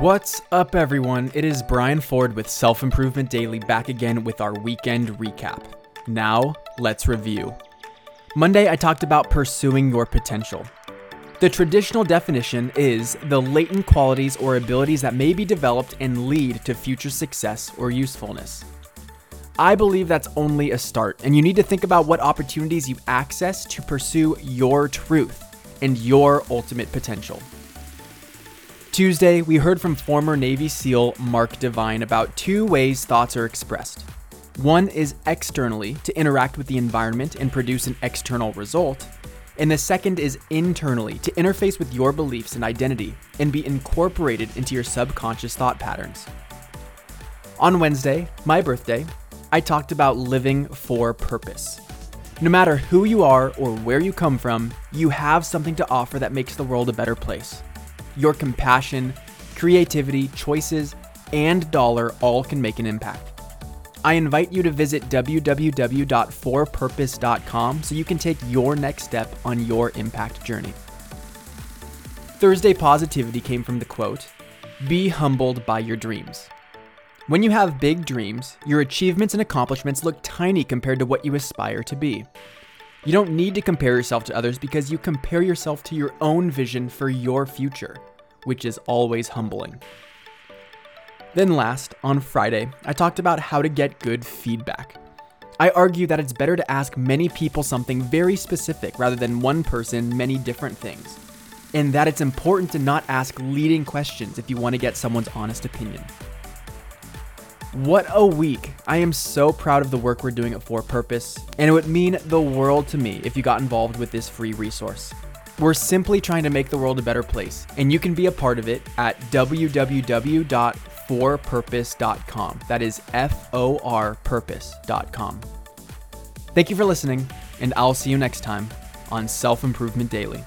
What's up, everyone? It is Brian Ford with Self Improvement Daily back again with our weekend recap. Now, let's review. Monday, I talked about pursuing your potential. The traditional definition is the latent qualities or abilities that may be developed and lead to future success or usefulness. I believe that's only a start, and you need to think about what opportunities you access to pursue your truth and your ultimate potential. Tuesday, we heard from former Navy SEAL Mark Divine about two ways thoughts are expressed. One is externally to interact with the environment and produce an external result, and the second is internally to interface with your beliefs and identity and be incorporated into your subconscious thought patterns. On Wednesday, my birthday, I talked about living for purpose. No matter who you are or where you come from, you have something to offer that makes the world a better place. Your compassion, creativity, choices, and dollar all can make an impact. I invite you to visit www.forpurpose.com so you can take your next step on your impact journey. Thursday positivity came from the quote Be humbled by your dreams. When you have big dreams, your achievements and accomplishments look tiny compared to what you aspire to be. You don't need to compare yourself to others because you compare yourself to your own vision for your future, which is always humbling. Then, last, on Friday, I talked about how to get good feedback. I argue that it's better to ask many people something very specific rather than one person many different things, and that it's important to not ask leading questions if you want to get someone's honest opinion. What a week! I am so proud of the work we're doing at For Purpose, and it would mean the world to me if you got involved with this free resource. We're simply trying to make the world a better place, and you can be a part of it at www.forpurpose.com. That is F O R purpose.com. Thank you for listening, and I'll see you next time on Self Improvement Daily.